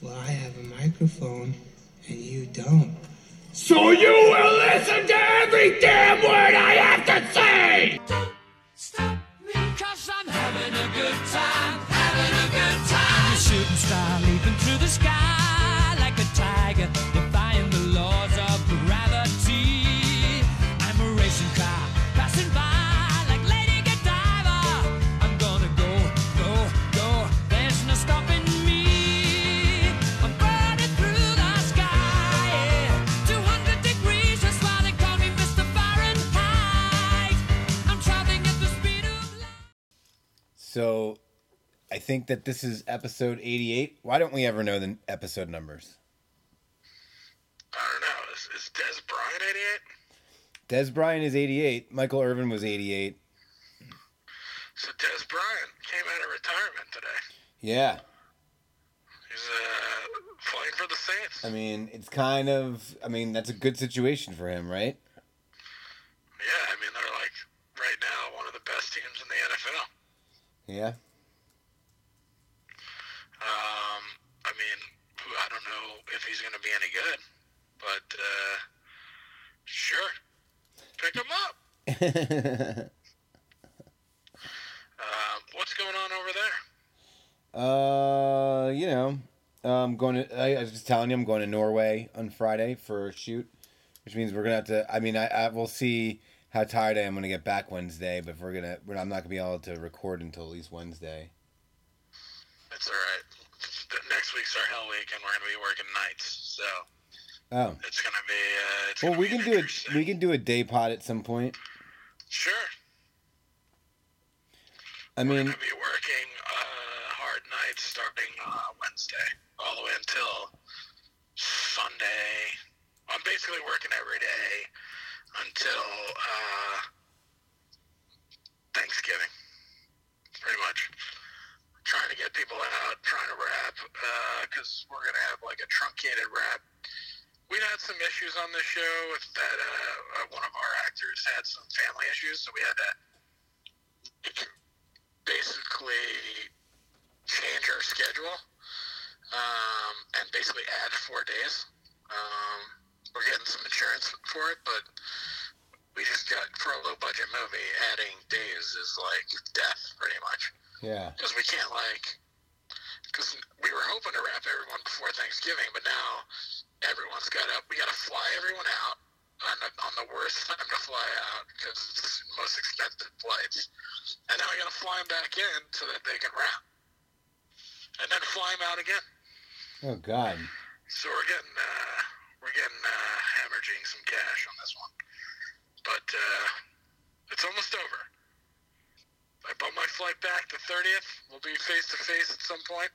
Well, I have a microphone and you don't. So you will listen to every damn word I have to say! Don't Stop me, cause I'm having a good time, having a good time. A shooting star leaping through the sky So, I think that this is episode 88. Why don't we ever know the episode numbers? I don't know. Is, is Dez Bryant 88? Dez Bryant is 88. Michael Irvin was 88. So Dez Bryant came out of retirement today. Yeah. He's uh, playing for the Saints. I mean, it's kind of, I mean, that's a good situation for him, right? Yeah, I mean, they're like, right now, one of the best teams in the NFL. Yeah. Um, I mean, I don't know if he's going to be any good, but uh, sure. Pick him up. Uh, what's going on over there? uh, you know, I'm going to, I, I was just telling you, I'm going to Norway on Friday for a shoot, which means we're going to have to, I mean, I, I will see how tired I am when I get back Wednesday, but we're going to, I'm not going to be able to record until at least Wednesday. It's all right. The- Next week's our hell week, and we're going to be working nights, so Oh. it's going to be. Uh, it's Well, gonna we be can do interesting. We can do a day pod at some point. Sure. I We're mean, going to be working uh, hard nights starting uh, Wednesday all the way until Sunday. I'm basically working every day until uh, Thanksgiving, pretty much. Trying to get people out, trying to wrap, because we're going to have like a truncated wrap. We had some issues on this show with that uh, uh, one of our actors had some family issues, so we had to basically change our schedule um, and basically add four days. Um, we're getting some insurance for it, but we just got for a low budget movie, adding days is like death, pretty much, yeah, because we can't like. Because we were hoping to wrap everyone before Thanksgiving, but now everyone's got to. We got to fly everyone out on the, on the worst time to fly out because it's most expensive flights, and now we got to fly them back in so that they can wrap, and then fly them out again. Oh God. So we're getting uh, we're getting uh, hemorrhaging some cash on this one, but uh, it's almost over. I bought my flight back the thirtieth. We'll be face to face at some point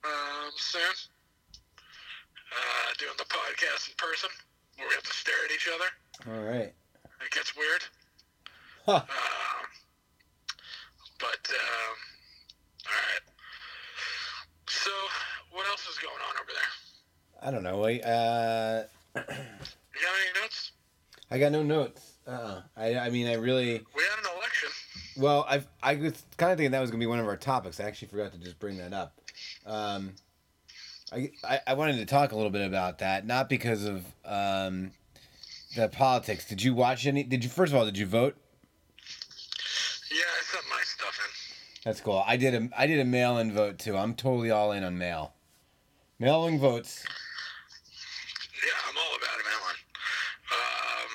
um, soon. Uh, doing the podcast in person, where we have to stare at each other. All right. It gets weird. Huh. Um, but um, all right. So, what else is going on over there? I don't know. I uh, You got any notes? I got no notes. Uh, I I mean, I really. We had an election. Well, I I was kind of thinking that was gonna be one of our topics. I actually forgot to just bring that up. Um, I, I I wanted to talk a little bit about that, not because of um, the politics. Did you watch any? Did you first of all? Did you vote? Yeah, I sent my stuff in. That's cool. I did a I did a mail-in vote too. I'm totally all in on mail. Mailing votes. Yeah, I'm all about it, Alan. Um,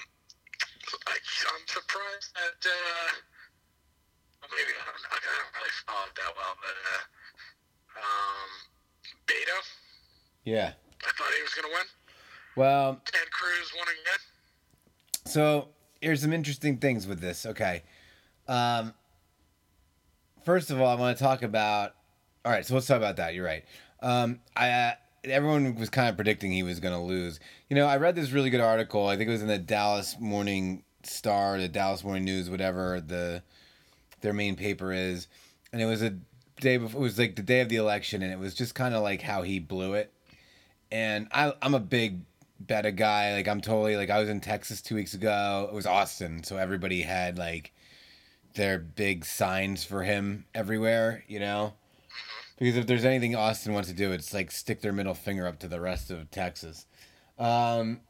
I, I'm surprised that, uh, well, maybe I don't, I don't really follow it that well, but, uh, um, Beto, Yeah. I thought he was going to win. Well, Ted Cruz won again. So here's some interesting things with this. Okay. Um, first of all, I want to talk about. All right, so let's talk about that. You're right. Um, I uh, everyone was kind of predicting he was going to lose. You know, I read this really good article. I think it was in the Dallas Morning Star, the Dallas Morning News, whatever the their main paper is, and it was a day before. It was like the day of the election, and it was just kind of like how he blew it. And I, I'm a big Beto guy. Like I'm totally like I was in Texas two weeks ago. It was Austin, so everybody had like their big signs for him everywhere. You know, because if there's anything Austin wants to do, it's like stick their middle finger up to the rest of Texas. Um,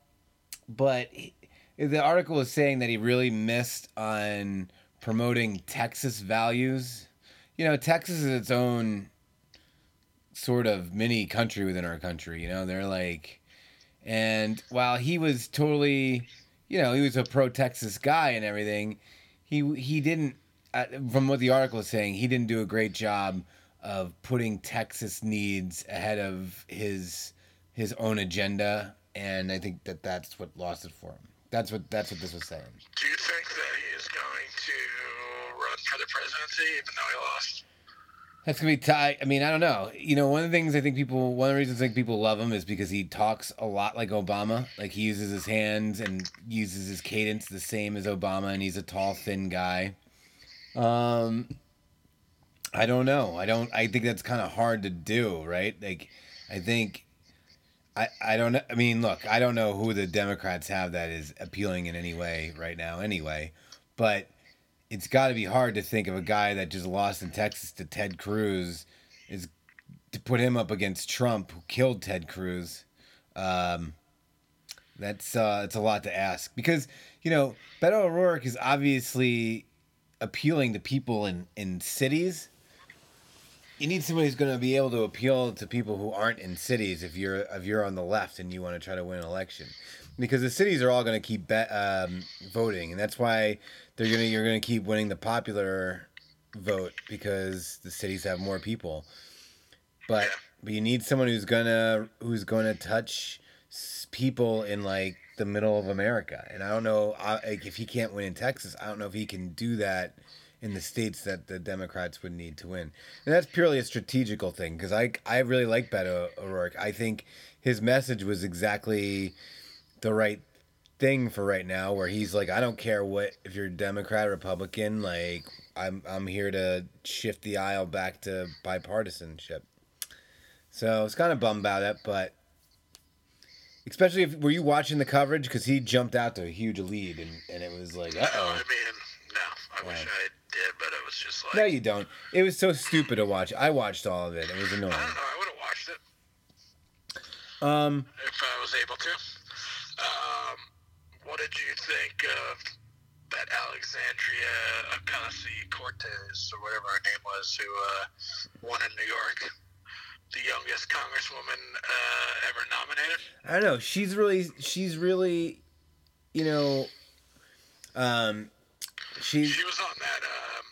but he, the article is saying that he really missed on promoting Texas values. You know, Texas is its own sort of mini country within our country. You know, they're like, and while he was totally, you know, he was a pro Texas guy and everything, he he didn't. Uh, from what the article is saying, he didn't do a great job of putting Texas needs ahead of his his own agenda, and I think that that's what lost it for him. That's what that's what this was saying. Do you think that he is going to run for the presidency, even though he lost? That's gonna be tight. I mean, I don't know. You know, one of the things I think people, one of the reasons I think people love him is because he talks a lot like Obama. Like he uses his hands and uses his cadence the same as Obama, and he's a tall, thin guy. Um, I don't know. I don't. I think that's kind of hard to do, right? Like, I think. I, I don't. I mean, look, I don't know who the Democrats have that is appealing in any way right now, anyway. But it's got to be hard to think of a guy that just lost in Texas to Ted Cruz is to put him up against Trump, who killed Ted Cruz. Um, that's uh, it's a lot to ask because you know Beto O'Rourke is obviously appealing to people in in cities. You need somebody who's going to be able to appeal to people who aren't in cities. If you're if you're on the left and you want to try to win an election, because the cities are all going to keep be- um, voting, and that's why they're gonna you're gonna keep winning the popular vote because the cities have more people. But but you need someone who's gonna who's gonna touch people in like the middle of America, and I don't know I, like if he can't win in Texas, I don't know if he can do that in the states that the Democrats would need to win, and that's purely a strategical thing because I I really like Beto O'Rourke. I think his message was exactly the right thing for right now where he's like I don't care what if you're Democrat or Republican like I'm I'm here to shift the aisle back to bipartisanship. So I was kind of bummed about it, but especially if were you watching the coverage because he jumped out to a huge lead and, and it was like uh oh I mean, no. I wish. I did, but it was just like. no you don't it was so stupid to watch I watched all of it it was annoying I don't know. I would have watched it um if I was able to. Um, what did you think of that Alexandria Ocasio Cortez or whatever her name was, who uh, won in New York? The youngest congresswoman uh, ever nominated. I don't know. She's really, she's really, you know, um, she's. She was on that um,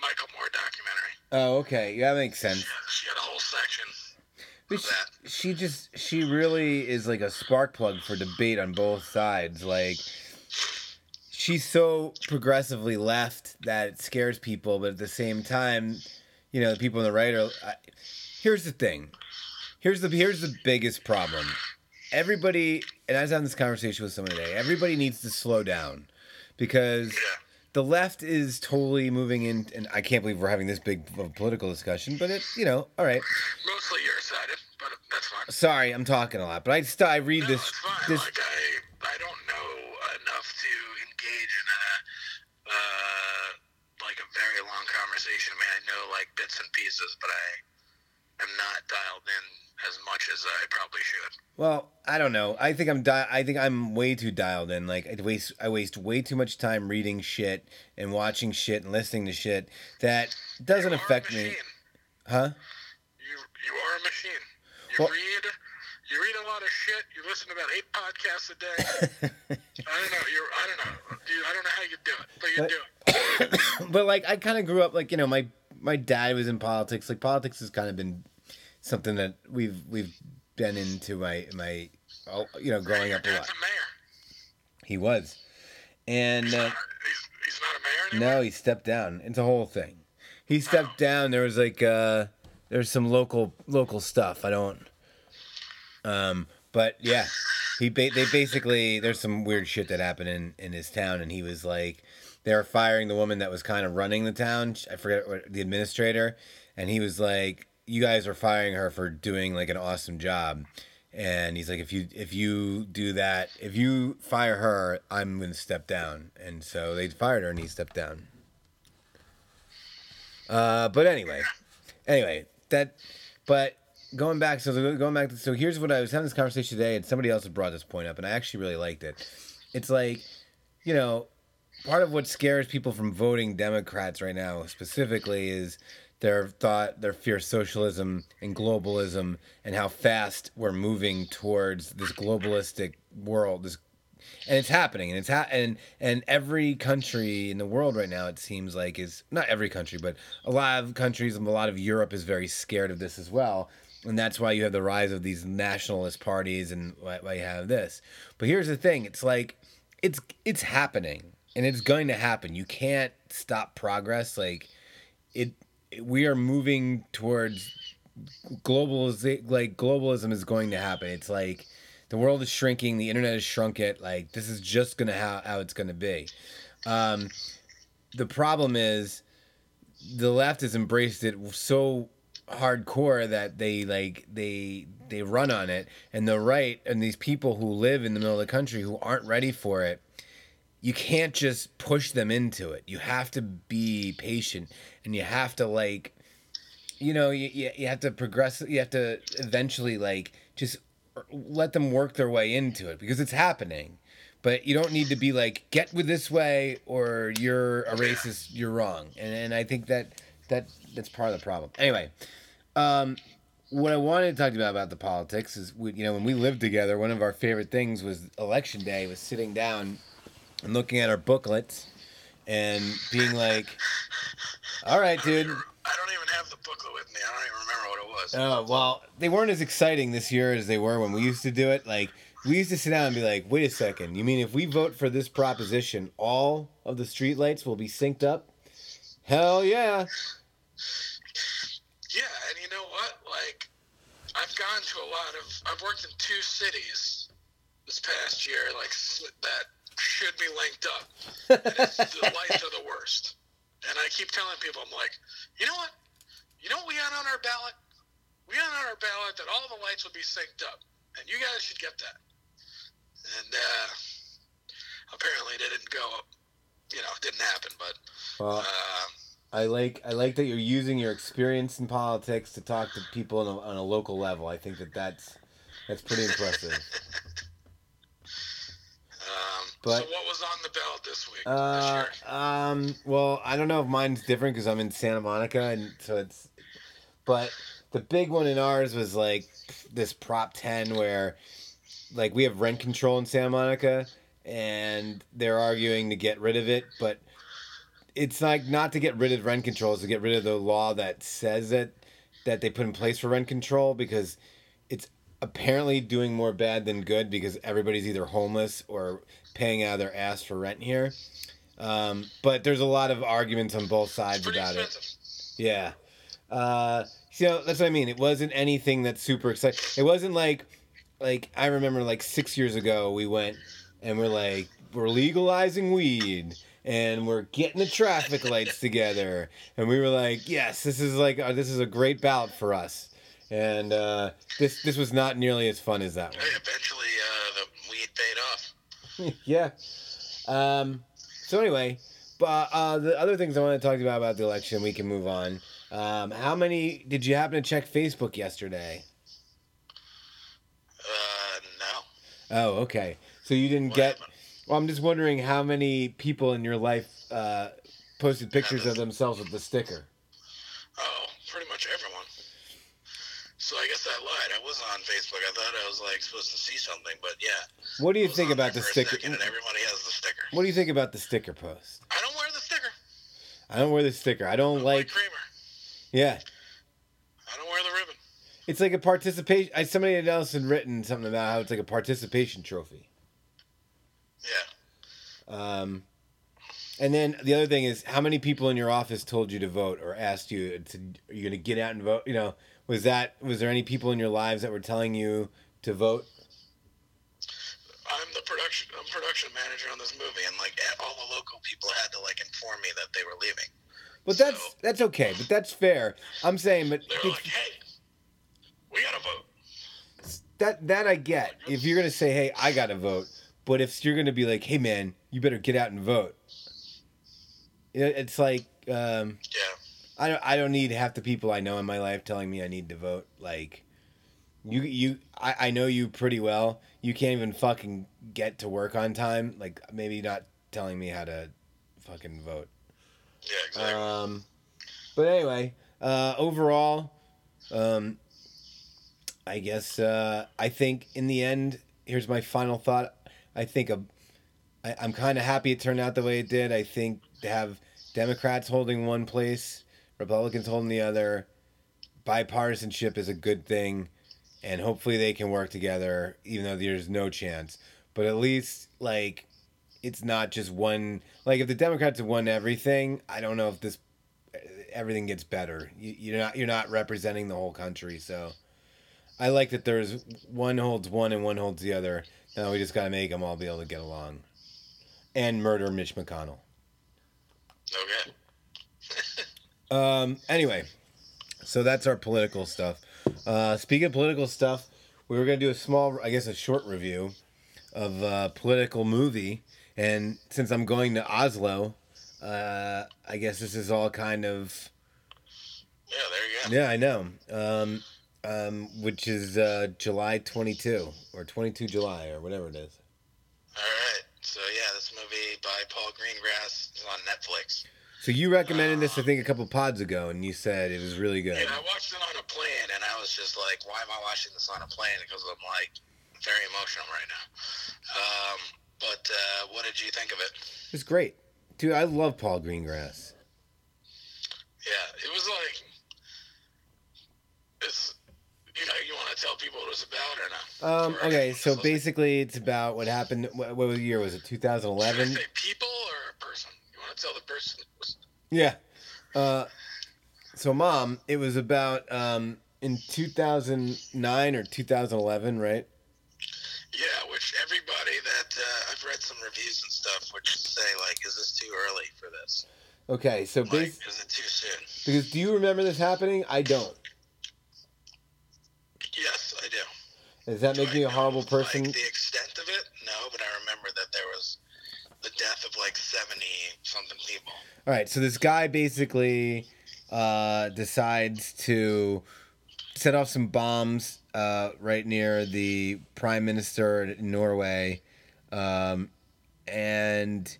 Michael Moore documentary. Oh, okay. Yeah, that makes sense. Yeah, she had a whole section. But she, she just, she really is like a spark plug for debate on both sides. Like, she's so progressively left that it scares people, but at the same time, you know, the people on the right are. I, here's the thing. Here's the here's the biggest problem. Everybody, and I was having this conversation with someone today. Everybody needs to slow down because Yeah. The left is totally moving in, and I can't believe we're having this big of a political discussion. But it, you know, all right. Mostly your sided, but that's fine. Sorry, I'm talking a lot, but I still I read No, this this Like I, I don't know enough to engage in a, uh, like a very long conversation. I mean, I know like bits and pieces, but I am not dialed in as much as I probably should. Well, I don't know. I think I'm di- I think I'm way too dialed in. Like I waste I waste way too much time reading shit and watching shit and listening to shit that doesn't You are a affect me. Huh? You you are a machine. You Well- read. You read a lot of shit. You listen to about eight podcasts a day. I don't know. You're. I don't know. You, I don't know how you do it, but you But- do it. but like I kind of grew up like you know my my dad was in politics. Like politics has kind of been something that we've we've been into my my oh, you know growing up a lot. a. He was, and He's, uh, not, he's, he's not a mayor anymore. no, he stepped down. It's a whole thing. He stepped down. There was like uh, there's some local local stuff. I don't. Um, but yeah, he ba- they basically there's some weird shit that happened in in his town, and he was like, they were firing the woman that was kind of running the town. I forget what the administrator, and he was like, you guys are firing her for doing like an awesome job. And he's like, if you if you do that, if you fire her, I'm gonna step down. And so they fired her, and he stepped down. Uh, but anyway, anyway, that, but going back, so going back, to, so here's what I was having this conversation today, and somebody else had brought this point up, and I actually really liked it. It's like, you know, part of what scares people from voting Democrats right now specifically is their thought, their fear of socialism and globalism, and how fast we're moving towards this globalistic world. This, and it's happening, and it's ha- and and every country in the world right now, it seems like is not every country, but a lot of countries and a lot of Europe is very scared of this as well. And that's why you have the rise of these nationalist parties, and why, why you have this. But here's the thing: it's like it's it's happening and it's going to happen you can't stop progress like it we are moving towards globalism like globalism is going to happen. It's like the world is shrinking the internet has shrunk it like this is just gonna how, how it's gonna be. Um, the problem is the left has embraced it so hardcore that they like they they run on it. And the right and these people who live in the middle of the country who aren't ready for it you can't just push them into it. You have to be patient and you have to like you know you, you, you have to progress you have to eventually like just let them work their way into it because it's happening. But you don't need to be like get with this way or you're a racist you're wrong. And, and i think that that that's part of the problem. Anyway um what i wanted to talk to you about about the politics is we, you know when we lived together one of our favorite things was election day was sitting down and looking at our booklets and being like all right dude I don't even have the booklet with me. I don't even remember what it was. Oh well, they weren't as exciting this year as they were when we used to do it. Like we used to sit down and be like, "Wait a second, you mean if we vote for this proposition, all of the streetlights will be synced up?" Hell yeah! Yeah, and you know what? Like, I've gone to a lot of. I've worked in two cities this past year, like that should be linked up. And it's, the lights are the worst. And I keep telling people, I'm like, you know what? You know what we got on our ballot? We got on our ballot that all the lights will be synced up, and you guys should get that. And uh, apparently, it didn't go. up. You know, it didn't happen. But Well, uh, I like I like that you're using your experience in politics to talk to people on a, on a local level. I think that that's that's pretty impressive. um, But- so, what was on the ballot this week? Uh, this um, well, I don't know if mine's different because I'm in Santa Monica, and so it's. But the big one in ours was like this Prop Ten, where like we have rent control in Santa Monica, and they're arguing to get rid of it, but it's like not to get rid of rent control, it's to get rid of the law that says it that they put in place for rent control because it's apparently doing more bad than good because everybody's either homeless or paying out of their ass for rent here. Um, but there's a lot of arguments on both sides about it. Yeah. Uh, so that's what I mean. It wasn't anything that's super exciting. It wasn't like, like I remember like six years ago we went and we're like we're legalizing weed and we're getting the traffic lights together and we were like yes this is like uh, this is a great ballot for us and uh, this this was not nearly as fun as that one. Eventually, uh, the weed paid off. yeah. Um, so anyway, but uh, the other things I want to talk about about the election, we can move on. Um, how many did you happen to check Facebook yesterday? Uh, no. Oh, okay. So you didn't What get. happened? Well, I'm just wondering how many people in your life uh, posted pictures of themselves with the sticker. Oh, pretty much everyone. So I guess I lied. I was on Facebook. I thought I was like supposed to see something, but yeah. What do you think about the sticker? and everybody has the sticker. What do you think about the sticker post? I don't wear the sticker. I don't wear the sticker. I don't I'm like. like Kramer. Yeah, I don't wear the ribbon. it's like a participation. I, somebody else had written something about how it's like a participation trophy. Yeah. Um, and then the other thing is, how many people in your office told you to vote or asked you to? Are you going to get out and vote? You know, was that was there any people in your lives that were telling you to vote? I'm the production. I'm production manager on this movie, and like all the local people had to like inform me that they were leaving. But that's So- that's okay. But that's fair. I'm saying, but They were like, "Hey, we gotta vote." that that I get. If you're gonna say, "Hey, I gotta vote," but if you're gonna be like, "Hey, man, you better get out and vote," it's like, um, Yeah. I don't. I don't need half the people I know in my life telling me I need to vote. Like, you, you. I, I know you pretty well. You can't even fucking get to work on time. Like, maybe not telling me how to fucking vote. Yeah, exactly. Um, but anyway, uh, overall, um, I guess uh, I think in the end, here's my final thought. I think a, I, I'm kind of happy it turned out the way it did. I think to have Democrats holding one place, Republicans holding the other, bipartisanship is a good thing, and hopefully they can work together, even though there's no chance. But at least like it's not just one like if the democrats have won everything i don't know if this everything gets better. You, you're not you're not representing the whole country so. I like that there's one holds one and one holds the other. Now we just got to make them all be able to get along. And murder mitch mcconnell. Okay. Um. Anyway, so that's our political stuff. Uh, speaking of political stuff, we were gonna do a small, I guess, a short review of a political movie, and since I'm going to Oslo, uh, I guess this is all kind of Yeah, there you go. yeah, I know. Um, um, which is uh, July 22 or 22 July or whatever it is. All right. So yeah, this movie by Paul Greengrass is on Netflix. So you recommended this, I think, a couple pods ago, and you said it was really good. Yeah, I watched it on a plane, and I was just like, "Why am I watching this on a plane?" Because I'm like very emotional right now. Um, but uh, what did you think of it? It was great, dude. I love Paul Greengrass. Yeah, it was like it's you know you want to tell people what it was about or not? Um, Or- okay, so basically, it's about what happened. What, what year was it? 2011. people or a person? You tell the person? Yeah. Uh, so, mom, it was about um, in 2009 or 2011, right? Yeah, which everybody that uh, I've read some reviews and stuff, which say like, is this too early for this? Okay, so Like, bas- is it too soon? because do you remember this happening? I don't. Yes, I do. Does that Do make I me a horrible person? Like the extent of it, no, but I remember that there was the death of like people. All right, so this guy basically uh, decides to set off some bombs uh, right near the prime minister in Norway, um, and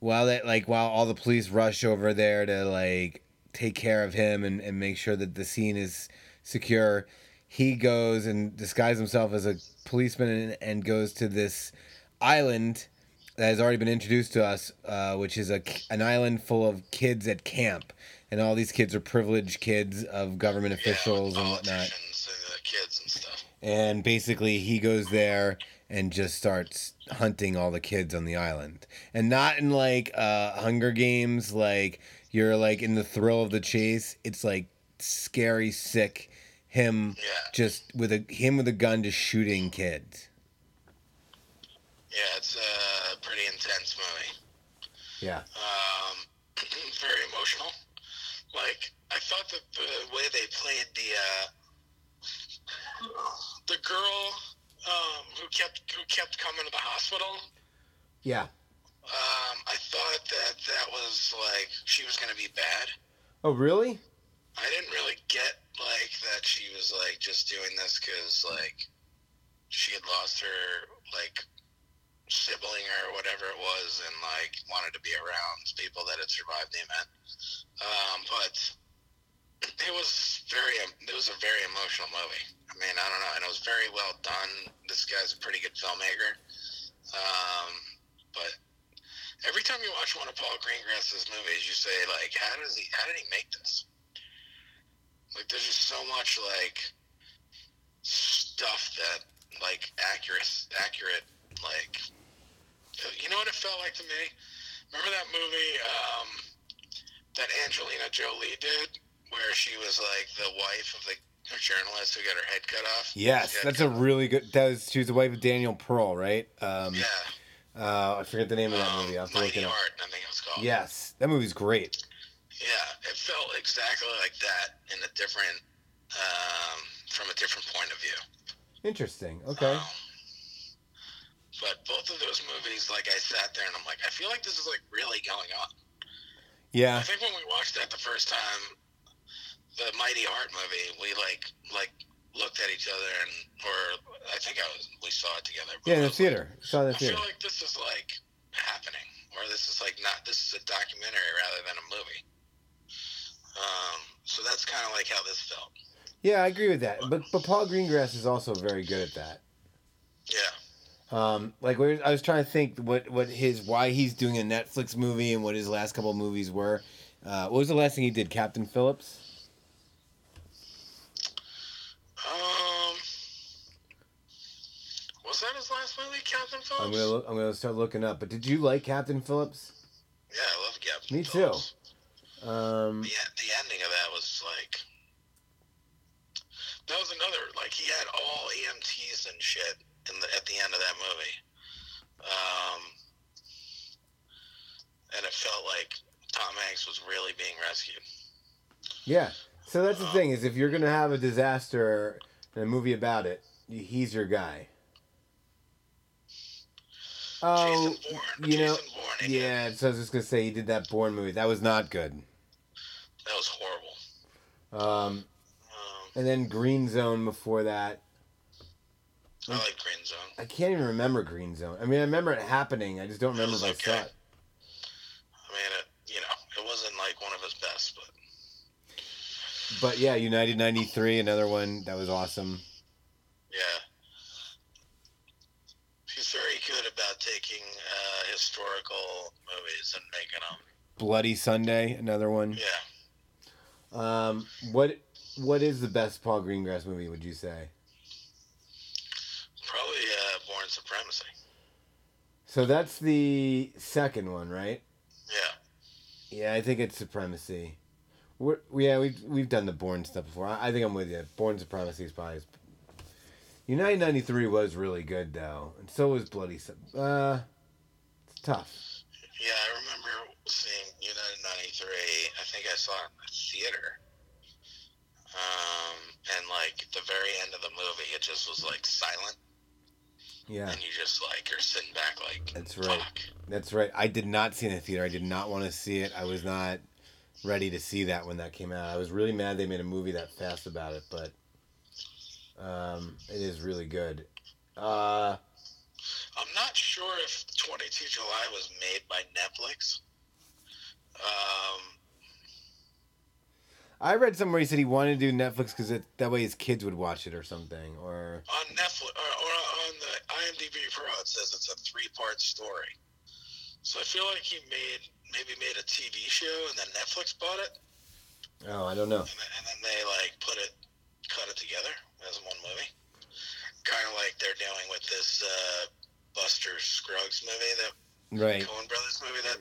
while that like while all the police rush over there to like take care of him and, and make sure that the scene is secure, he goes and disguises himself as a policeman and, and goes to this island that has already been introduced to us, uh, which is a an island full of kids at camp, and all these kids are privileged kids of government officials yeah, and whatnot. and kids and stuff. And basically, he goes there and just starts hunting all the kids on the island, and not in like uh, Hunger Games, like you're like in the thrill of the chase. It's like scary, sick. Him Yeah. just with a him with a gun just shooting kids. Yeah, it's a pretty intense movie. Yeah. Um, very emotional. Like I thought that the way they played the uh, the girl um, who kept who kept coming to the hospital. Yeah. Um, I thought that that was like she was gonna be bad. Oh, really? I didn't really get like that she was like just doing this because like she had lost her like sibling or whatever it was and like wanted to be around people that had survived the event. Um, but it was very it was a very emotional movie. I mean, I don't know, and it was very well done. This guy's a pretty good filmmaker. Um, but every time you watch one of Paul Greengrass's movies, you say like, how does he? How did he make this? Like, there's just so much like stuff that like accurate, accurate, like you know what it felt like to me. Remember that movie um, that Angelina Jolie did, where she was like the wife of the journalist who got her head cut off. Yes, that's a really good. That was she was the wife of Daniel Pearl, right? Um, yeah. uh, I forget the name of that Um, movie. I'll have to look Mighty it up. Heart, I think it was called. Yes, that movie's great. Yeah, it felt exactly like that in a different, um, from a different point of view. Interesting. Okay. Um, but both of those movies, like I sat there and I'm like, I feel like this is like really going on. Yeah. I think when we watched that the first time, the Mighty Heart movie, we like like looked at each other and or I think I was we saw it together. Yeah, in the was like, theater. Saw it in I the theater. feel like this is like happening, or this is like not. This is a documentary rather than a movie. Um, so that's kind of like how this felt. Yeah, I agree with that. But but Paul Greengrass is also very good at that. Yeah. Um, like I was trying to think what what his why he's doing a Netflix movie and what his last couple of movies were. Uh, what was the last thing he did? Captain Phillips. Um, was that his last movie, Captain Phillips? I'm gonna look, I'm gonna start looking up. But did you like Captain Phillips? Yeah, I love Captain. Me too. Phillips. Um, The, the ending of that was like. That was another like he had all EMTs and shit in the at the end of that movie. Um, and it felt like Tom Hanks was really being rescued. yeah. So that's the thing is if you're gonna have a disaster and a movie about it, he's your guy. Oh, you know, yeah. So I was just gonna say he did that Bourne movie. That was not good. That was horrible. Um, Um, and then Green Zone before that. I like Green Zone. I can't even remember Green Zone. I mean, I remember it happening. I just don't remember if I was saw okay. it. I mean, it, you know, it wasn't like one of his best, but But yeah, United '93, another one that was awesome. yeah. He's very good about taking uh, historical movies and making them. Bloody Sunday, another one. Yeah. Um, what what is the best Paul Greengrass movie? Would you say? Probably uh, Bourne Supremacy. So that's the second one, right? Yeah. Yeah, I think it's Supremacy. We're, yeah, we've we've done the Bourne stuff before. I, I think I'm with you. Bourne Supremacy is probably. United '93 was really good though, and so was Bloody. Uh, it's tough. Yeah, I remember seeing United 93. I think I saw it in the theater. Um, and like at the very end of the movie, it just was like silent, Yeah, and you just like are sitting back like, That's right. Fuck. that's right. I did not see it in the theater. I did not want to see it. I was not ready to see that when that came out. I was really mad they made a movie that fast about it, but um, it is really good. Uh, I'm not sure if 22 July was made by Netflix. Um, I read somewhere he said he wanted to do Netflix because that way his kids would watch it or something. Or on Netflix or, or on the IMDb Pro, it says it's a three-part story. So I feel like he made maybe made a TV show and then Netflix bought it, oh, I don't know. and then, and then they like put it, cut it together as one movie. Kind of like they're doing with this uh, Buster Scruggs movie that Right? Coen Brothers movie that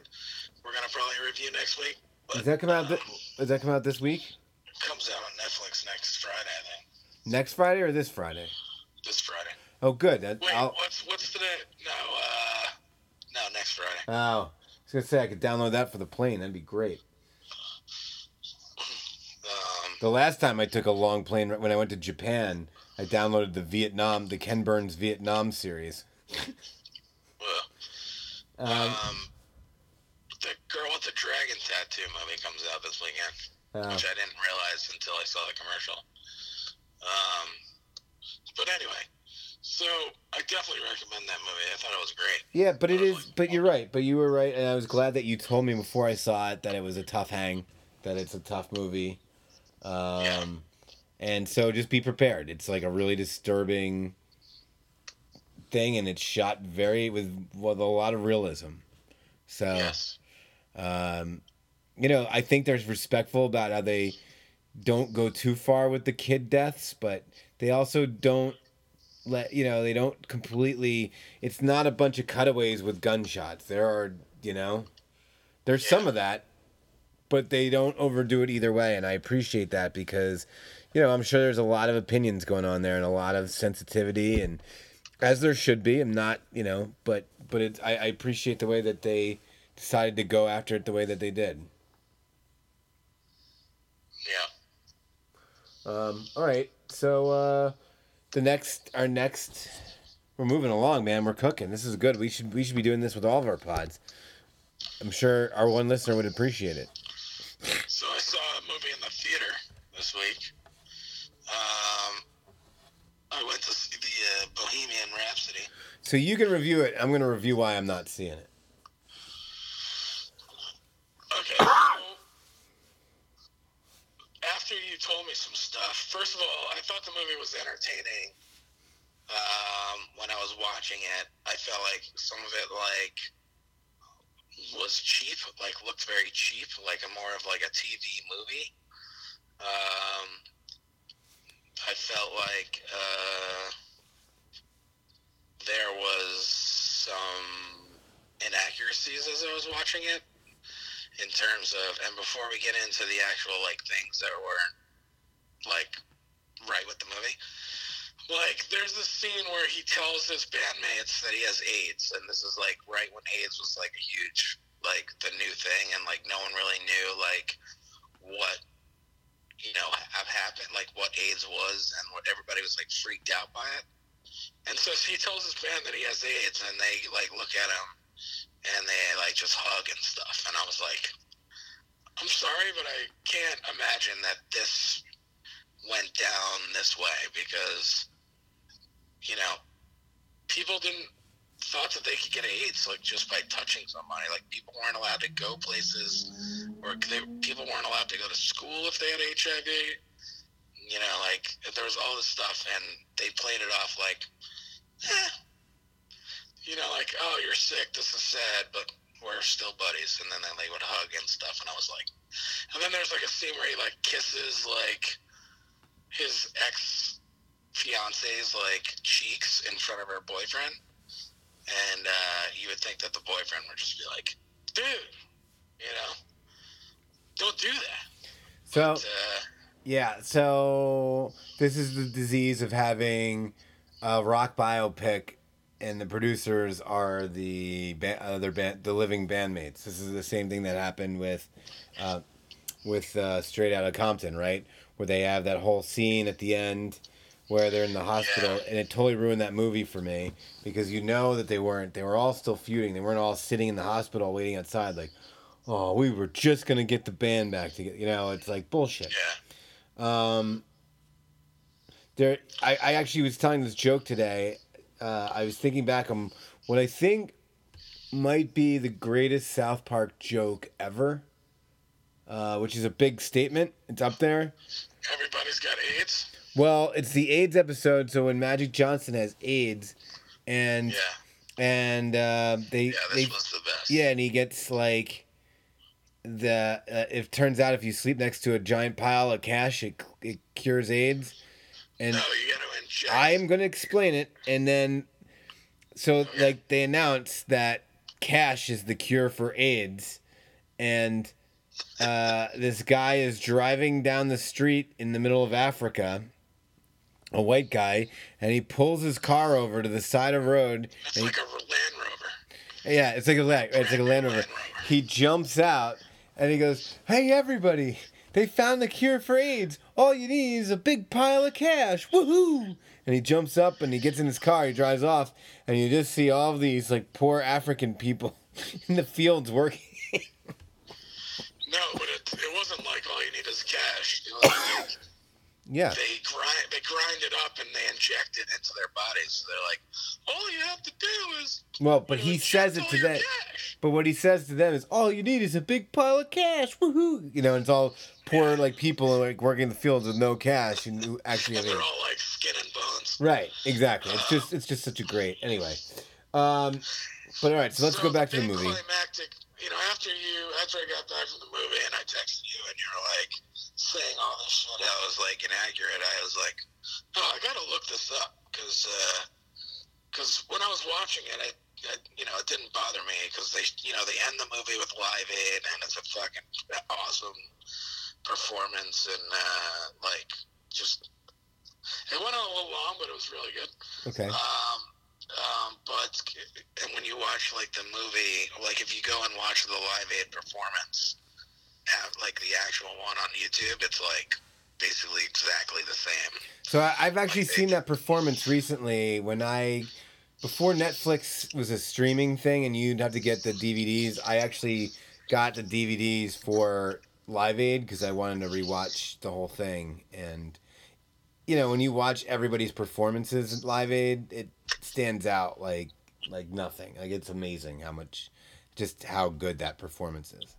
we're gonna probably review next week. But Does that come out? um, Th- does that come out this week? comes out on Netflix next Friday, I think. Next Friday or this Friday? This Friday. Oh, good. That, Wait, I'll, what's what's the day? No, uh, no, next Friday. oh, I was gonna say I could download that for the plane. That'd be great. Um, The last time I took a long plane when I went to Japan, I downloaded the Vietnam, the Ken Burns Vietnam series. well, Um, um, the girl with the dragon tattoo movie comes out this weekend, uh, which I didn't realize until I saw the commercial. Um, but anyway, so I definitely recommend that movie. I thought it was great. yeah, but it is. But you're right. But you were right, and I was glad that you told me before I saw it that it was a tough hang, that it's a tough movie. Um, Yeah. and so just be prepared. It's like a really disturbing thing, and it's shot very with with a lot of realism. So. Yes. um, you know, I think they're respectful about how they don't go too far with the kid deaths, but they also don't let you know they don't completely. It's not a bunch of cutaways with gunshots. There are you know, there's some of that, but they don't overdo it either way, and I appreciate that because, you know, I'm sure there's a lot of opinions going on there and a lot of sensitivity and. As there should be, I'm not, you know, but but it, I, I appreciate the way that they decided to go after it the way that they did. Um, all right, so uh, the next, our next, we're moving along, man. We're cooking. This is good. We should we should be doing this with all of our pods. I'm sure our one listener would appreciate it. So I saw a movie in the theater this week. Um, I went to see the uh, Bohemian Rhapsody. So you can review it. I'm going to review why I'm not seeing it. First of all, I thought the movie was entertaining. Um, when I was watching it, I felt like some of it like was cheap, like looked very cheap, like a more of like a TV movie. Um, I felt like uh, there was some inaccuracies as I was watching it in terms of and before we get into the actual like things that weren't like right with the movie like there's this scene where he tells his bandmates that he has AIDS and this is like right when AIDS was like a huge like the new thing and like no one really knew like what you know have happened like what AIDS was and what everybody was like freaked out by it and so he tells his band that he has AIDS and they like look at him and they like just hug and stuff. And I was like, I'm sorry, but I can't imagine that this went down this way because, you know, people didn't thought that they could get AIDS like just by touching somebody. Like people weren't allowed to go places, or they, people weren't allowed to go to school if they had HIV. You know, like there was all this stuff, and they played it off like, eh, you know, like, oh, you're sick. This is sad, but we're still buddies. And then, then they would hug and stuff. And I was like, and then there's like a scene where he like kisses like his ex fiance's like cheeks in front of her boyfriend. And uh, you would think that the boyfriend would just be like, dude, you know, don't do that. So But, uh, yeah, so this is the disease of having a rock biopic, and the producers are the ba- other band, the living bandmates. This is the same thing that happened with, uh, with uh, Straight Outta Compton, right? Where they have that whole scene at the end where they're in the hospital, and it totally ruined that movie for me because you know that they weren't. They were all still feuding. They weren't all sitting in the hospital waiting outside, like, oh, we were just gonna get the band back together. You know, it's like bullshit. yeah. Um, there, I, I actually was telling this joke today. Uh, I was thinking back on what I think might be the greatest South Park joke ever, uh, which is a big statement. It's up there. Everybody's got AIDS. Well, it's the AIDS episode. So when Magic Johnson has AIDS, and Yeah. and uh, they Yeah, they this was the best. yeah, and he gets like the uh, it turns out if you sleep next to a giant pile of cash, it it cures AIDS, and No, you got to inject. I'm gonna explain it, and then so like they announce that cash is the cure for AIDS, and uh, this guy is driving down the street in the middle of Africa. A white guy, and he pulls his car over to the side of the road. It's and he- a Land Rover. yeah, it's like a land, it's like a Land Rover. He jumps out and he goes, "Hey, everybody! They found the cure for AIDS. All you need is a big pile of cash. Woohoo!" And he jumps up and he gets in his car. He drives off, and you just see all of these like poor African people in the fields working. No, but it, it wasn't like all you need is cash. It was like yeah, they grind they grind it up and they inject it into their bodies. So they're like, all you have to do is well, but he says it to them. cash. But what he says to them is, "All you need is a big pile of cash. Woohoo!" You know, and it's all poor like people like working in the fields with no cash and who actually have And they're all like skin and bones. Right, exactly. It's just it's just such a great anyway. Um but all right, so let's go back to the movie. Climactic, you know, after you after I got back from the movie and I texted you and you're like saying all this shit, I was like inaccurate. I was like, oh, I gotta look this up because because when I was watching it, I, I you know it didn't bother me because they you know they end the movie with Live Aid and it's a fucking awesome performance and uh, like just it went on a little long, but it was really good. Okay. Um, um, but and when you watch like the movie, like if you go and watch the Live Aid performance, have like the actual one on YouTube, it's like basically exactly the same. So I, I've actually seen that performance recently when I before Netflix was a streaming thing and you'd have to get the DVDs. I actually got the DVDs for Live Aid because I wanted to rewatch the whole thing, and you know, when you watch everybody's performances at Live Aid, it stands out like like nothing. Like it's amazing how much, just how good that performance is.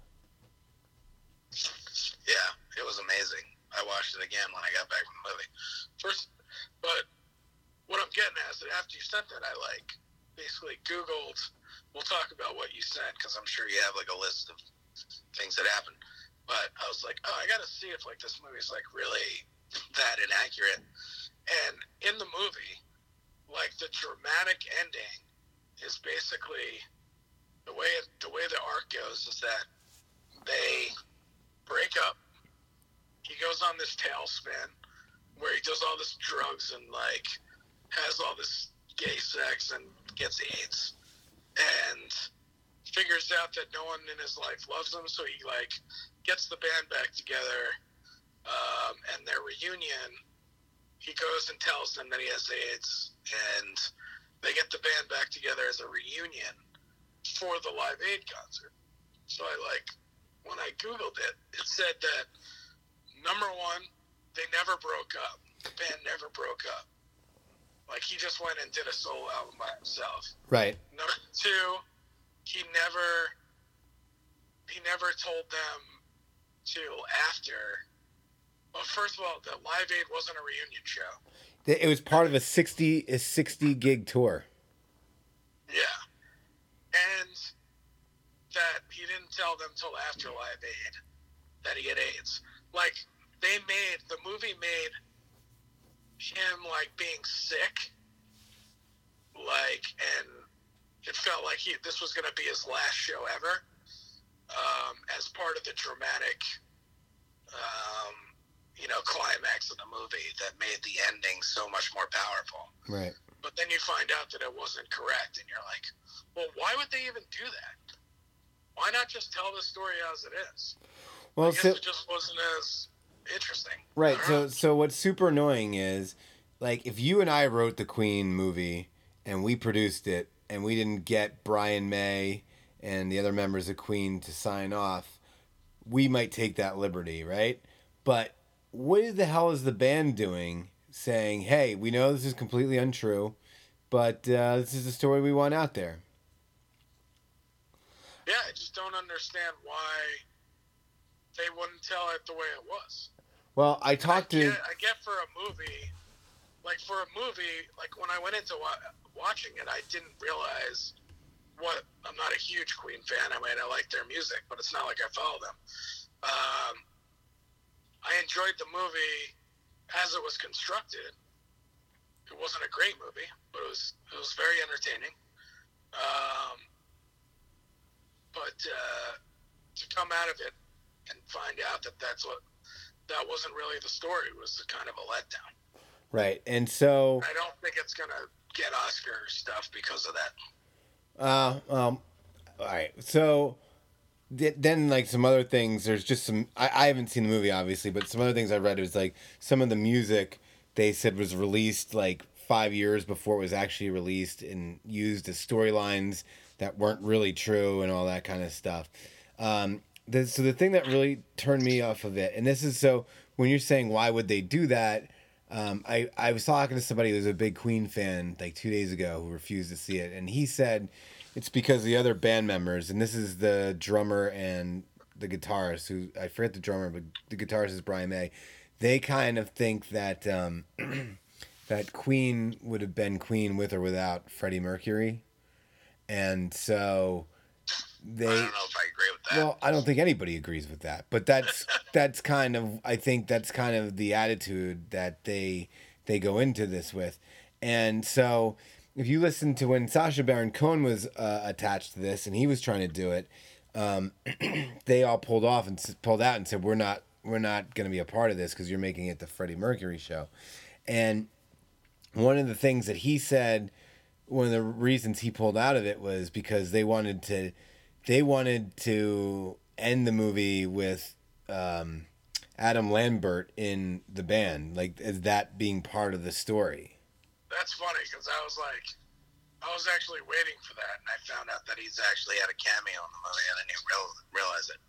Yeah, it was amazing. I watched it again when I got back from the movie. First, but what I'm getting at is that after you sent that, I like basically Googled. We'll talk about what you sent because I'm sure you have like a list of things that happened. But I was like, oh, I got to see if like this movie's like really that inaccurate. And in the movie, like the dramatic ending is basically the way the way the arc goes is that they break up. He goes on this tailspin where he does all this drugs and like has all this gay sex and gets AIDS and figures out that no one in his life loves him, so he like gets the band back together um, and their reunion. He goes and tells them that he has AIDS, and they get the band back together as a reunion for the Live Aid concert. So I like when I googled it, it said that number one, they never broke up. The band never broke up. Like he just went and did a solo album by himself. Right. Number two, he never he never told them to after. Well, first of all, the Live Aid wasn't a reunion show. It was part of a sixty a sixty gig tour. Yeah, and that he didn't tell them till after Live Aid that he had AIDS. Like they made the movie made him like being sick, like, and it felt like he this was going to be his last show ever. Um, as part of the dramatic, um, you know, climax of the movie that made the ending so much more powerful. Right. But then you find out that it wasn't correct, and you're like, well, why would they even do that? Why not just tell the story as it is? Well, so, it just wasn't as interesting. right. So know. so what's super annoying is like if you and I wrote the Queen movie and we produced it and we didn't get Brian May and the other members of Queen to sign off, we might take that liberty, right? But what the hell is the band doing saying, hey, we know this is completely untrue, but uh, this is the story we want out there? yeah, I just don't understand why they wouldn't tell it the way it was. Well, I talked I to. get, I get for a movie, like for a movie, like when I went into wa- watching it, I didn't realize what. I'm not a huge Queen fan. I mean, I like their music, but it's not like I follow them. Um, I enjoyed the movie as it was constructed. It wasn't a great movie, but it was it was very entertaining. Um, but uh, to come out of it and find out that that's what that wasn't really the story was kind of a letdown. Right. And so. I don't think it's gonna get Oscar stuff because of that. Uh, um, all right. So then, like some other things. There's just some. I, I haven't seen the movie, obviously, but some other things I read was like some of the music they said was released like five years before it was actually released and used as storylines that weren't really true and all that kind of stuff. Um, the, so the thing that really turned me off of it, and this is so when you're saying why would they do that, um, I I was talking to somebody who was a big Queen fan like two days ago who refused to see it, and he said it's because the other band members, and this is the drummer and the guitarist who I forget the drummer, but the guitarist is Brian May. They kind of think that um, that Queen would have been Queen with or without Freddie Mercury, and so they. I don't know if I agree with that. Well, I don't think anybody agrees with that, but that's that's kind of I think that's kind of the attitude that they they go into this with, and so if you listen to when Sacha Baron Cohen was uh, attached to this and he was trying to do it, um, they all pulled off and pulled out and said we're not we're not going to be a part of this because you're making it the Freddie Mercury show, and one of the things that he said one of the reasons he pulled out of it was because they wanted to they wanted to end the movie with um, Adam Lambert in the band, like as that being part of the story. That's funny because I was like, I was actually waiting for that, and I found out that he's actually had a cameo in the movie. And I didn't realize it.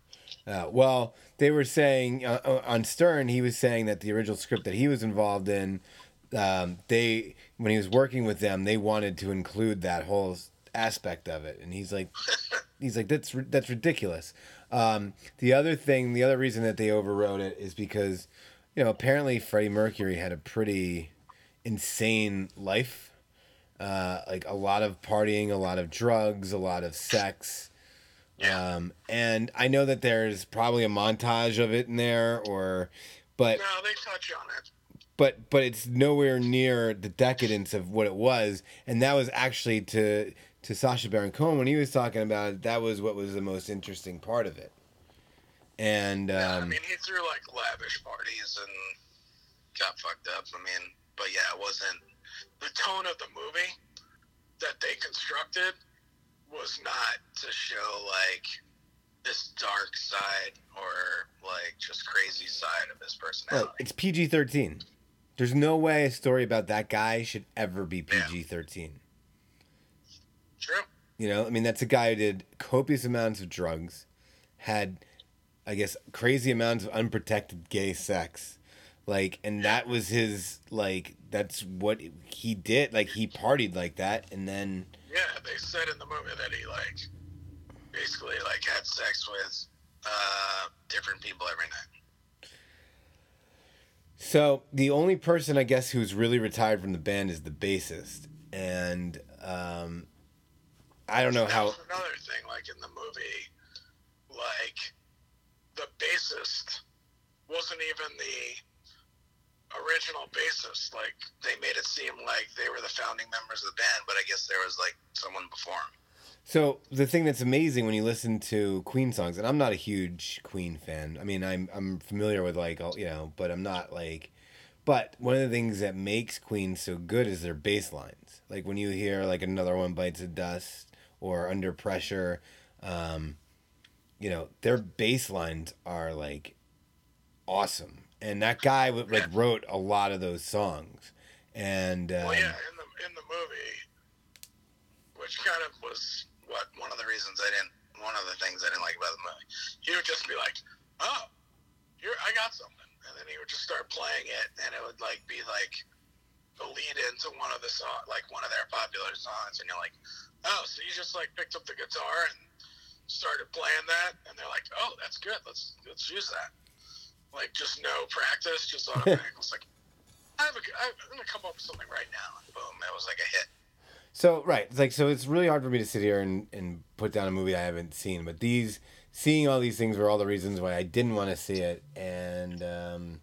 Uh, well, they were saying uh, uh, on Stern, he was saying that the original script that he was involved in, um, they when he was working with them, they wanted to include that whole aspect of it, and he's like, he's like that's that's ridiculous. Um, the other thing, the other reason that they overrode it is because, you know, apparently Freddie Mercury had a pretty insane life, uh, like a lot of partying, a lot of drugs, a lot of sex. Yeah. Um, and I know that there's probably a montage of it in there, or, but No, they touch on it. but but it's nowhere near the decadence of what it was, and that was actually to to Sacha Baron Cohen when he was talking about it. That was what was the most interesting part of it, and Yeah, I um, mean, he threw like lavish parties and got fucked up. I mean, but yeah, it wasn't the tone of the movie that they constructed was not to show like this dark side or like just crazy side of his well, personality. it's PG thirteen. There's no way a story about that guy should ever be PG thirteen. True. You know, I mean, that's a guy who did copious amounts of drugs, had, I guess, crazy amounts of unprotected gay sex, like, and that was his like. That's what he did. Like, he partied like that, and then Yeah, they said in the movie that he like basically like had sex with uh different people every night. So the only person I guess who's really retired from the band is the bassist, and um, I don't know how. another thing, like in the movie, like the bassist wasn't even the original bassist. Like they made it seem like they were the founding members of the band, but I guess there was like someone before him. So the thing that's amazing when you listen to Queen songs, and I'm not a huge Queen fan. I mean, I'm I'm familiar with like all you know, but I'm not like. But one of the things that makes Queen so good is their bass lines. Like when you hear like another one bites the dust or Under Pressure, um, you know their bass lines are like awesome. And that guy like wrote a lot of those songs. And um, well, yeah, in the in the movie, which kind of was what one of the reasons I didn't. One of the things I didn't like about the movie, he would just be like, "Oh, here I got something," and then he would just start playing it, and it would like be like the lead into one of the song, like one of their popular songs, and you're like, "Oh, so you just like picked up the guitar and started playing that?" And they're like, "Oh, that's good. Let's let's use that." Like just no practice, just automatic. It's like I have a, I'm gonna come up with something right now, and boom, it was like a hit. So right, it's like so it's really hard for me to sit here and, and put down a movie I haven't seen. But these seeing all these things were all the reasons why I didn't want to see it, and um,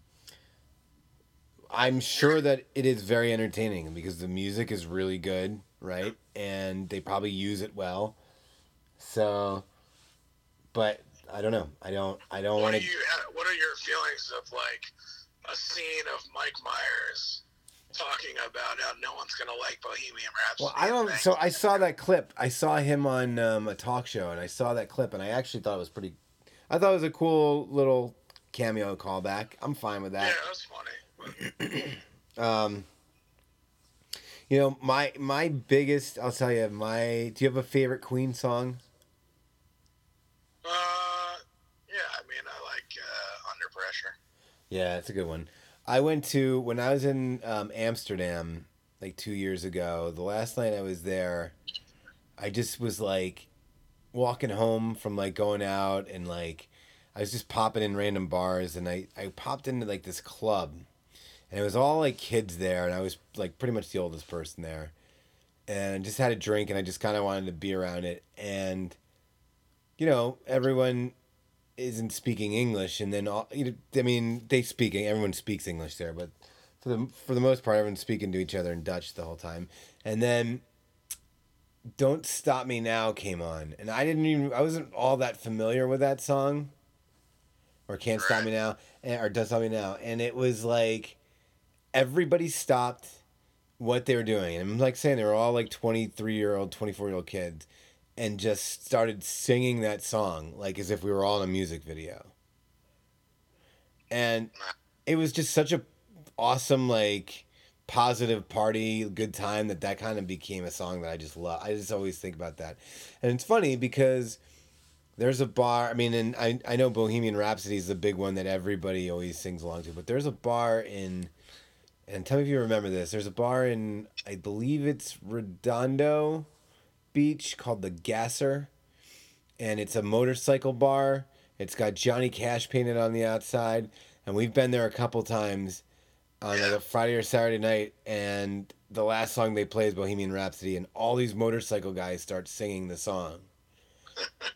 I'm sure that it is very entertaining because the music is really good, right? And they probably use it well. So, but I don't know. I don't. I don't want to. uh, What are your feelings of like a scene of Mike Myers talking about how no one's gonna like Bohemian Rhapsody? Well, I don't. So? I saw that clip. I saw him on um, a talk show, and I saw that clip, and I actually thought it was pretty. I thought it was a cool little cameo callback. I'm fine with that. Yeah, that's funny. Um, you know, my my biggest. I'll tell you, my. Do you have a favorite Queen song? Uh, yeah, I mean, I like uh, Under Pressure. Yeah, it's a good one. I went to when I was in um, Amsterdam like two years ago. The last night I was there, I just was like walking home from like going out and like I was just popping in random bars and I I popped into like this club, and it was all like kids there and I was like pretty much the oldest person there, and I just had a drink and I just kind of wanted to be around it and, you know, everyone isn't speaking English, and then all, you know, I mean, they speaking. Everyone speaks English there, but for the for the most part, everyone's speaking to each other in Dutch the whole time. And then, "Don't Stop Me Now" came on, and I didn't even I wasn't all that familiar with that song, or "Can't Stop Me Now," eh, or "Don't Stop Me Now," and it was like everybody stopped what they were doing, and I'm like saying they were all like twenty three year old, twenty four year old kids and just started singing that song like as if we were all in a music video. And it was just such a awesome like positive party good time that that kind of became a song that I just love. I just always think about that. And it's funny because There's a bar. I mean, and I I know Bohemian Rhapsody is the big one that everybody always sings along to. But there's a bar in, and tell me if you remember this. There's a bar in I believe it's Redondo Beach called the Gasser, and it's a motorcycle bar. It's got Johnny Cash painted on the outside, and we've been there a couple times on like a Friday or Saturday night, and the last song they play is Bohemian Rhapsody, and all these motorcycle guys start singing the song.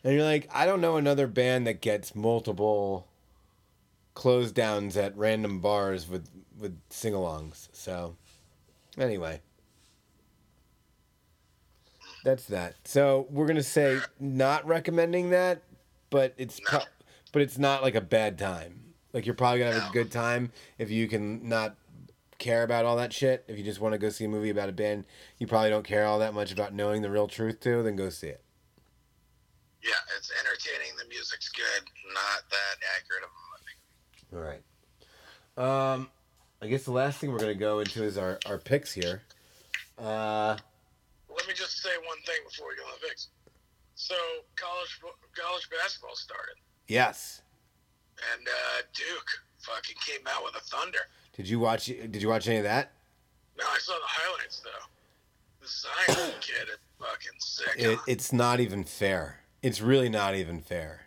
And you're like, I don't know another band that gets multiple close downs at random bars with with sing-alongs. So, anyway, that's that. So we're gonna say not recommending that, but it's pro- but it's not like a bad time. Like you're probably gonna have a good time if you can not care about all that shit. If you just want to go see a movie about a band you probably don't care all that much about knowing the real truth to, then go see it. Yeah, it's entertaining. The music's good. Not that accurate of a movie. All right. Um, I guess the last thing we're gonna go into is our our picks here. Uh, Let me just say one thing before we go on picks. So college college basketball started, yes. and uh, Duke fucking came out with a thunder. Did you watch? Did you watch any of that? No, I saw the highlights though. The Zion kid is fucking sick. It, huh? it's not even fair. It's really not even fair.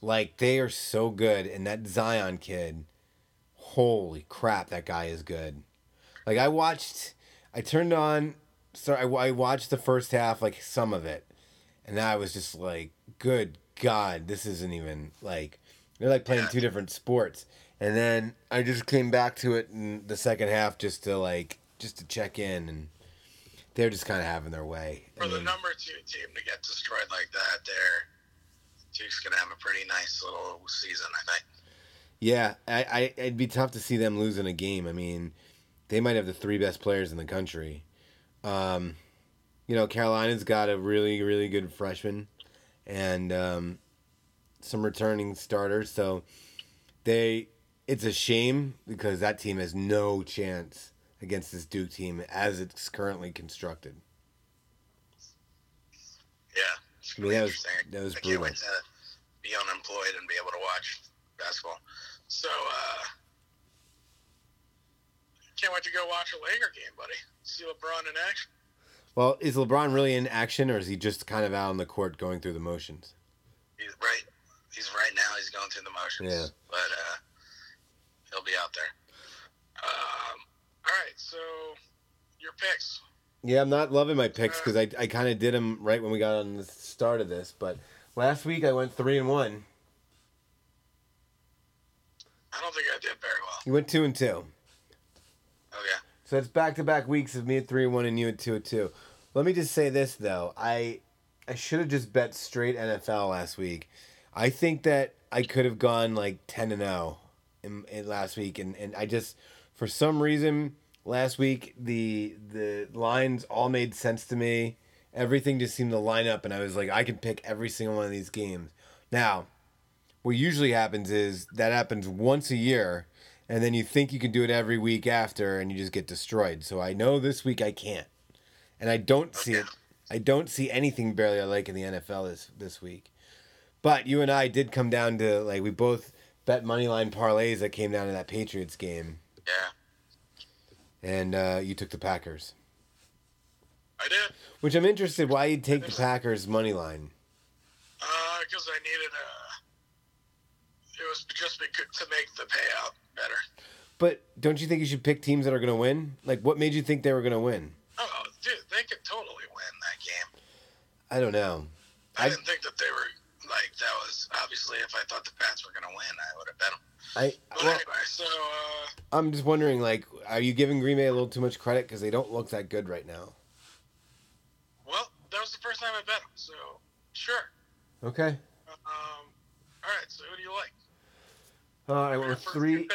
Like they are so good, and that Zion kid, holy crap, that guy is good. Like I watched, I turned on, so I, I watched the first half, like some of it, and I was just like, good God, this isn't even like they're like playing two different sports. And then I just came back to it in the second half just to like just to check in, and they're just kind of having their way. For the mean- number two team to get destroyed like that, there, Duke's gonna have a pretty nice little season, I think. Yeah, I, I it'd be tough to see them losing a game. I mean, they might have the three best players in the country. Um, you know, Carolina's got a really really good freshman, and um, some returning starters. So they, it's a shame because that team has no chance against this Duke team as it's currently constructed. Yeah, it's mean, really that was- interesting. that was I brutal. can't wait to be unemployed and be able to watch basketball. So, uh, can't wait to go watch a Laker game, buddy. See LeBron in action. Well, is LeBron really in action, or is he just kind of out on the court going through the motions? He's right. He's right now. He's going through the motions. Yeah. But uh, he'll be out there. Um, all right. So your picks. Yeah, I'm not loving my picks because I, I kind of did them right when we got on the start of this. But last week I went three and one. I don't think I did very well. You went two and two. Oh. So it's back to back weeks of me at three one and you at two and two. Let me just say this though, I I should have just bet straight NFL last week. I think that I could have gone like ten and zero in, in last week, and, and I just for some reason last week the the lines all made sense to me. Everything just seemed to line up, and I was like, I can pick every single one of these games. Now, what usually happens is that happens once a year and then you think you can do it every week after and you just get destroyed. So i know this week i can't. And i don't see it. I don't see anything barely i like in the nfl this this week. But you and i did come down to like we both bet money line parlays that came down to that patriots game. Yeah. and uh, you took the packers. I did. which i'm interested why you'd take the packers money line. Uh, because I needed uh It was just to make the payout better. but don't you think you should pick teams that are going to win like what made you think they were going to win Oh, dude, they could totally win that game. i don't know I, I- didn't think that they were like that was obviously if I thought the Pats were gonna win, I would have bet them. i But well, anyway, so uh, i'm just wondering like are you giving green bay a little too much credit because they don't look that good right now well, that was the first time I bet them, so sure. okay Um, all right, so who do you like? Uh, I went with three.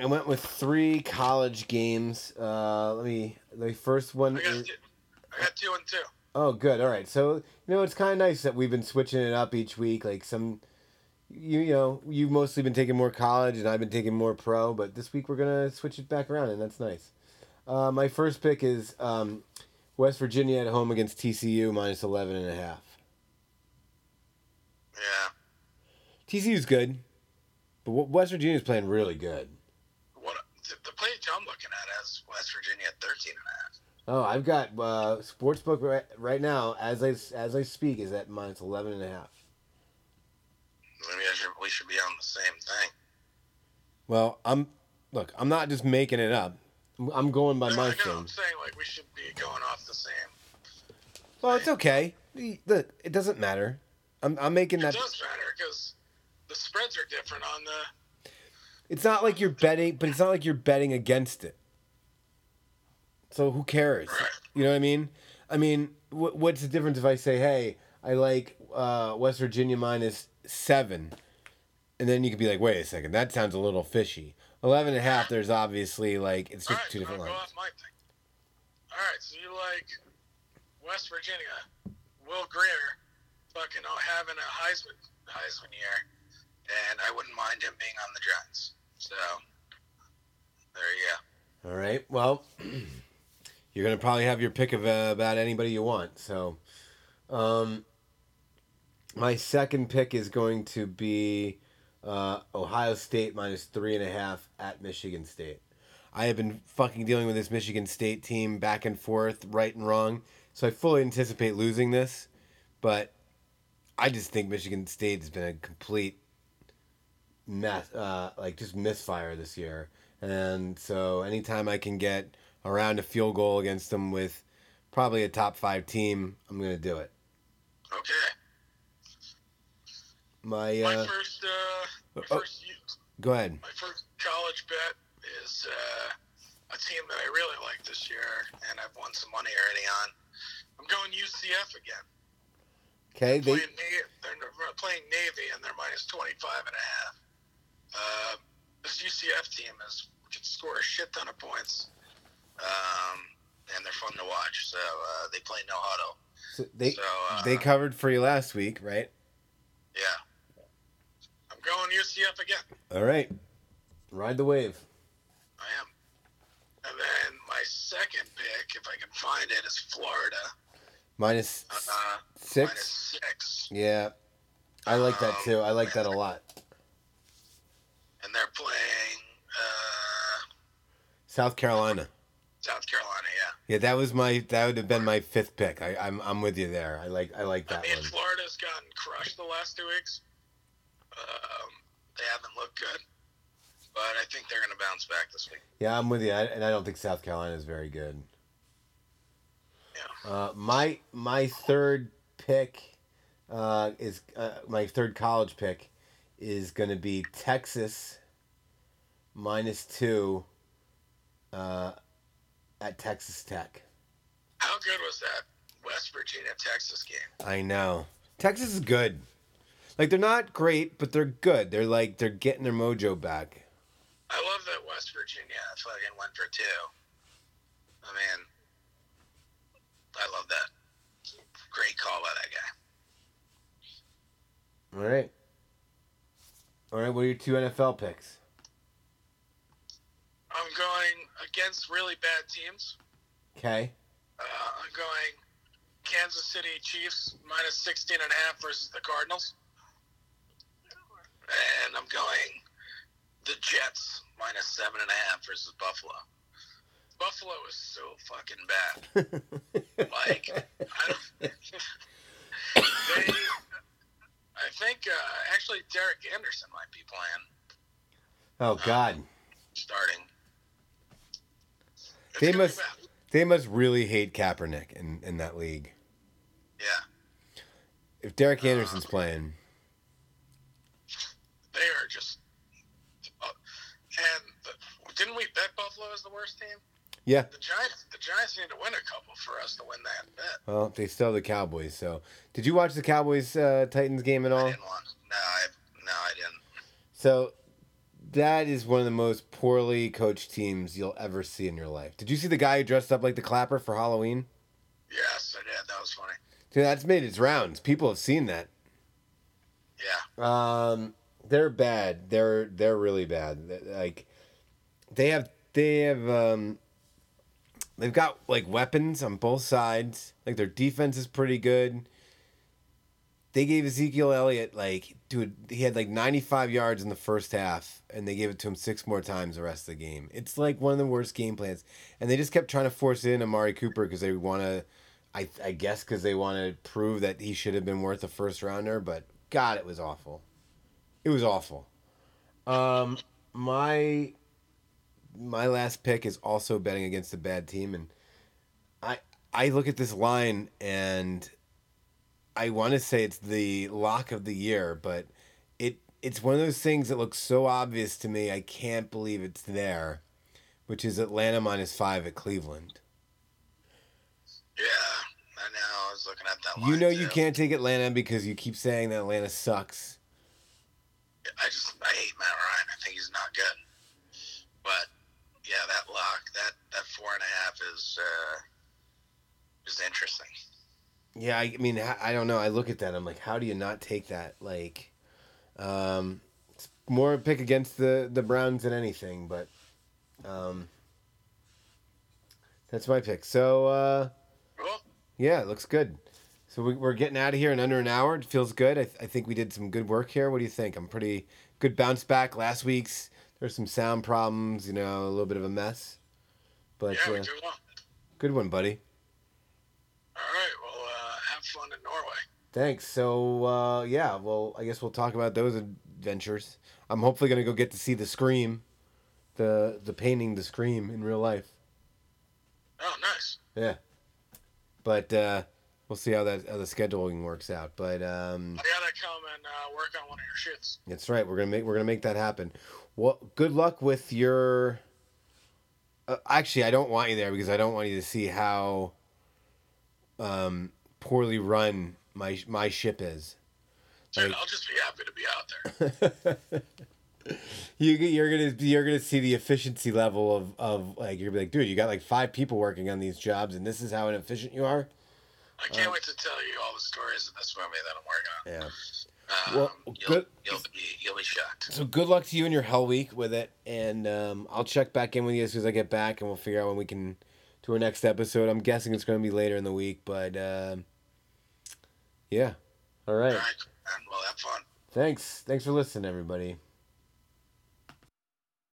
I went with three college games. Uh, let me. The first one. I got, two, I got two and two. oh, good. All right. So you know, it's kind of nice that we've been switching it up each week. Like some, you you know, you've mostly been taking more college, and I've been taking more pro. But this week we're gonna switch it back around, and that's nice. Uh, my first pick is um, West Virginia at home against TCU minus eleven and a half. Yeah, TCU's good, but West Virginia's playing really good. What the, page I'm looking at has West Virginia at 13 and a half. Oh, I've got uh, sportsbook right, right now as I as I speak is at minus 11 and a half. Maybe I should, we should be on the same thing. Well, I'm look. I'm not just making it up. I'm- going by No, my thing. I'm saying like we should be going off the same. Well, it's okay. The- Look, it doesn't matter. I'm I'm making It that. does matter because the spreads are different on the. It's not like you're betting, but it's not like you're betting against it. So who cares? Right. You know what I mean? I mean, wh- what's the difference if I say, "Hey, I like uh, West Virginia minus seven, and then you could be like, "Wait a second, that sounds a little fishy." Eleven and a half. There's obviously like it's just right, two so different lines. off my thing. All right, so you like West Virginia, Will Grier, fucking oh, having a Heisman Heisman year, and I wouldn't mind him being on the Giants. So there you go. All right. Well, you're gonna probably have your pick of uh, about anybody you want. So, um, my second pick is going to be uh, Ohio State minus three and a half at Michigan State. I have been fucking dealing with this Michigan State team back and forth, right and wrong. So I fully anticipate losing this, but I just think Michigan State has been a complete mess, uh, like just misfire this year. And so anytime I can get around a field goal against them with probably a top five team, I'm gonna do it. Okay. My My uh, first, uh, my oh. first, go ahead. my first college bet is uh, a team that I really like this year, and I've won some money already on. I'm going UCF again. Okay, they playing, Navy, they're playing Navy, and they're minus 25 and a half. Uh, this UCF team is can score a shit ton of points, um, and they're fun to watch. So uh, they play no huddle. so they So uh, they covered for you last week, right? yeah. I'm going UCF again. All right, ride the wave. I am. And then my second pick, if I can find it, is Florida. Minus Uh, six. Minus six. Yeah, I like that Um, too. I like that a lot. And they're playing uh, South Carolina. South Carolina, yeah. Yeah, that was my that would have been my fifth pick. I, I'm I'm with you there. I like I like I that mean, one. Florida's gotten crushed the last two weeks. Um, they haven't looked good, but I think they're going to bounce back this week. Yeah, I'm with you, I, and I don't think South Carolina is very good. Yeah. Uh, my my third pick uh, is uh, my third college pick is going to be Texas minus two uh, at Texas Tech. How good was that West Virginia Texas game? I know Texas is good. Like they're not great, but they're good. They're like they're getting their mojo back. I love that West Virginia fucking went for two. I mean, I love that. Great call by that guy. All right. All right. What are your two NFL picks? I'm going against really bad teams. Okay. Uh, I'm going Kansas City Chiefs minus 16 and a half versus the Cardinals. And I'm going the Jets minus seven and a half versus Buffalo. Buffalo is so fucking bad. Like, I don't. they, I think uh, actually Derek Anderson might be playing, Oh God. starting. They must- They must really hate Kaepernick in, in that league. Yeah. If Derek Anderson's playing, they are just. Uh, and the, didn't we bet Buffalo as the worst team? yeah. The Giants, the Giants need to win a couple for us to win that bet. Well, they still have the Cowboys. So, did you watch the Cowboys uh, Titans game at I all? didn't want. No, I no, I didn't. So, that is one of the most poorly coached teams you'll ever see in your life. Did you see the guy who dressed up like the Clapper for Halloween? Yes, I did. That was funny. Dude, that's made its rounds. People have seen that. Yeah. Um, they're bad. They're they're really bad. Like, they have they have um, they've got like weapons on both sides. Like their defense is pretty good. they gave Ezekiel Elliott like, dude, he had like 95 yards in the first half, and they gave it to him six more times the rest of the game. It's like one of the worst game plans, and they just kept trying to force in Amari Cooper because they want to, I I guess because they want to prove that he should have been worth a first rounder. But God, it was awful. It was awful. Um, my my last pick is also betting against a bad team, and I I look at this line and I want to say it's the lock of the year, but it it's one of those things that looks so obvious to me. I can't believe it's there, which is Atlanta minus five at Cleveland. Yeah, I know. I was looking at that. You know you can't take Atlanta because you keep saying that Atlanta sucks. I just I hate Matt Ryan. I think he's not good. But yeah, that lock, that that four and a half is uh, is interesting. Yeah, I mean, I don't know. I look at that. I'm like, how do you not take that? Like, um, it's more a pick against the the Browns than anything, but um, that's my pick. So uh, yeah, it looks good. So we, we're getting out of here in under an hour. It feels good. I, I think we did some good work here. What do you think? I'm pretty good bounce back. Last week's there's some sound problems. You know, a little bit of a mess, but Yeah, uh, well. good one, buddy. All right. Well, uh, have fun in Norway. Thanks. So uh, yeah, well, I guess we'll talk about those adventures. I'm hopefully gonna go get to see the Scream, the the painting, the Scream in real life. Oh, nice. Yeah, but uh, we'll see how that how the scheduling works out. But um, I gotta come and uh, work on one of your shits. that's right. We're gonna make we're gonna make that happen. Well, good luck with your. Uh, actually, I don't want you there because I don't want you to see how um, poorly run my my ship is. Dude, Like- I'll just be happy to be out there. you you're gonna you're gonna see the efficiency level of of like you're gonna be like, dude, you got like five people working on these jobs, and this is how inefficient you are. I can't wait to tell you all the stories in this movie that I'm working on. Yeah. Um, Well, you'll, good- You'll be you'll be shocked. So good luck to you in your hell week with it, and um, I'll check back in with you as soon as I get back, and we'll figure out when we can do our next episode. I'm guessing it's going to be later in the week, but um, yeah. All right. All right, and well, have fun. Thanks. Thanks for listening, everybody.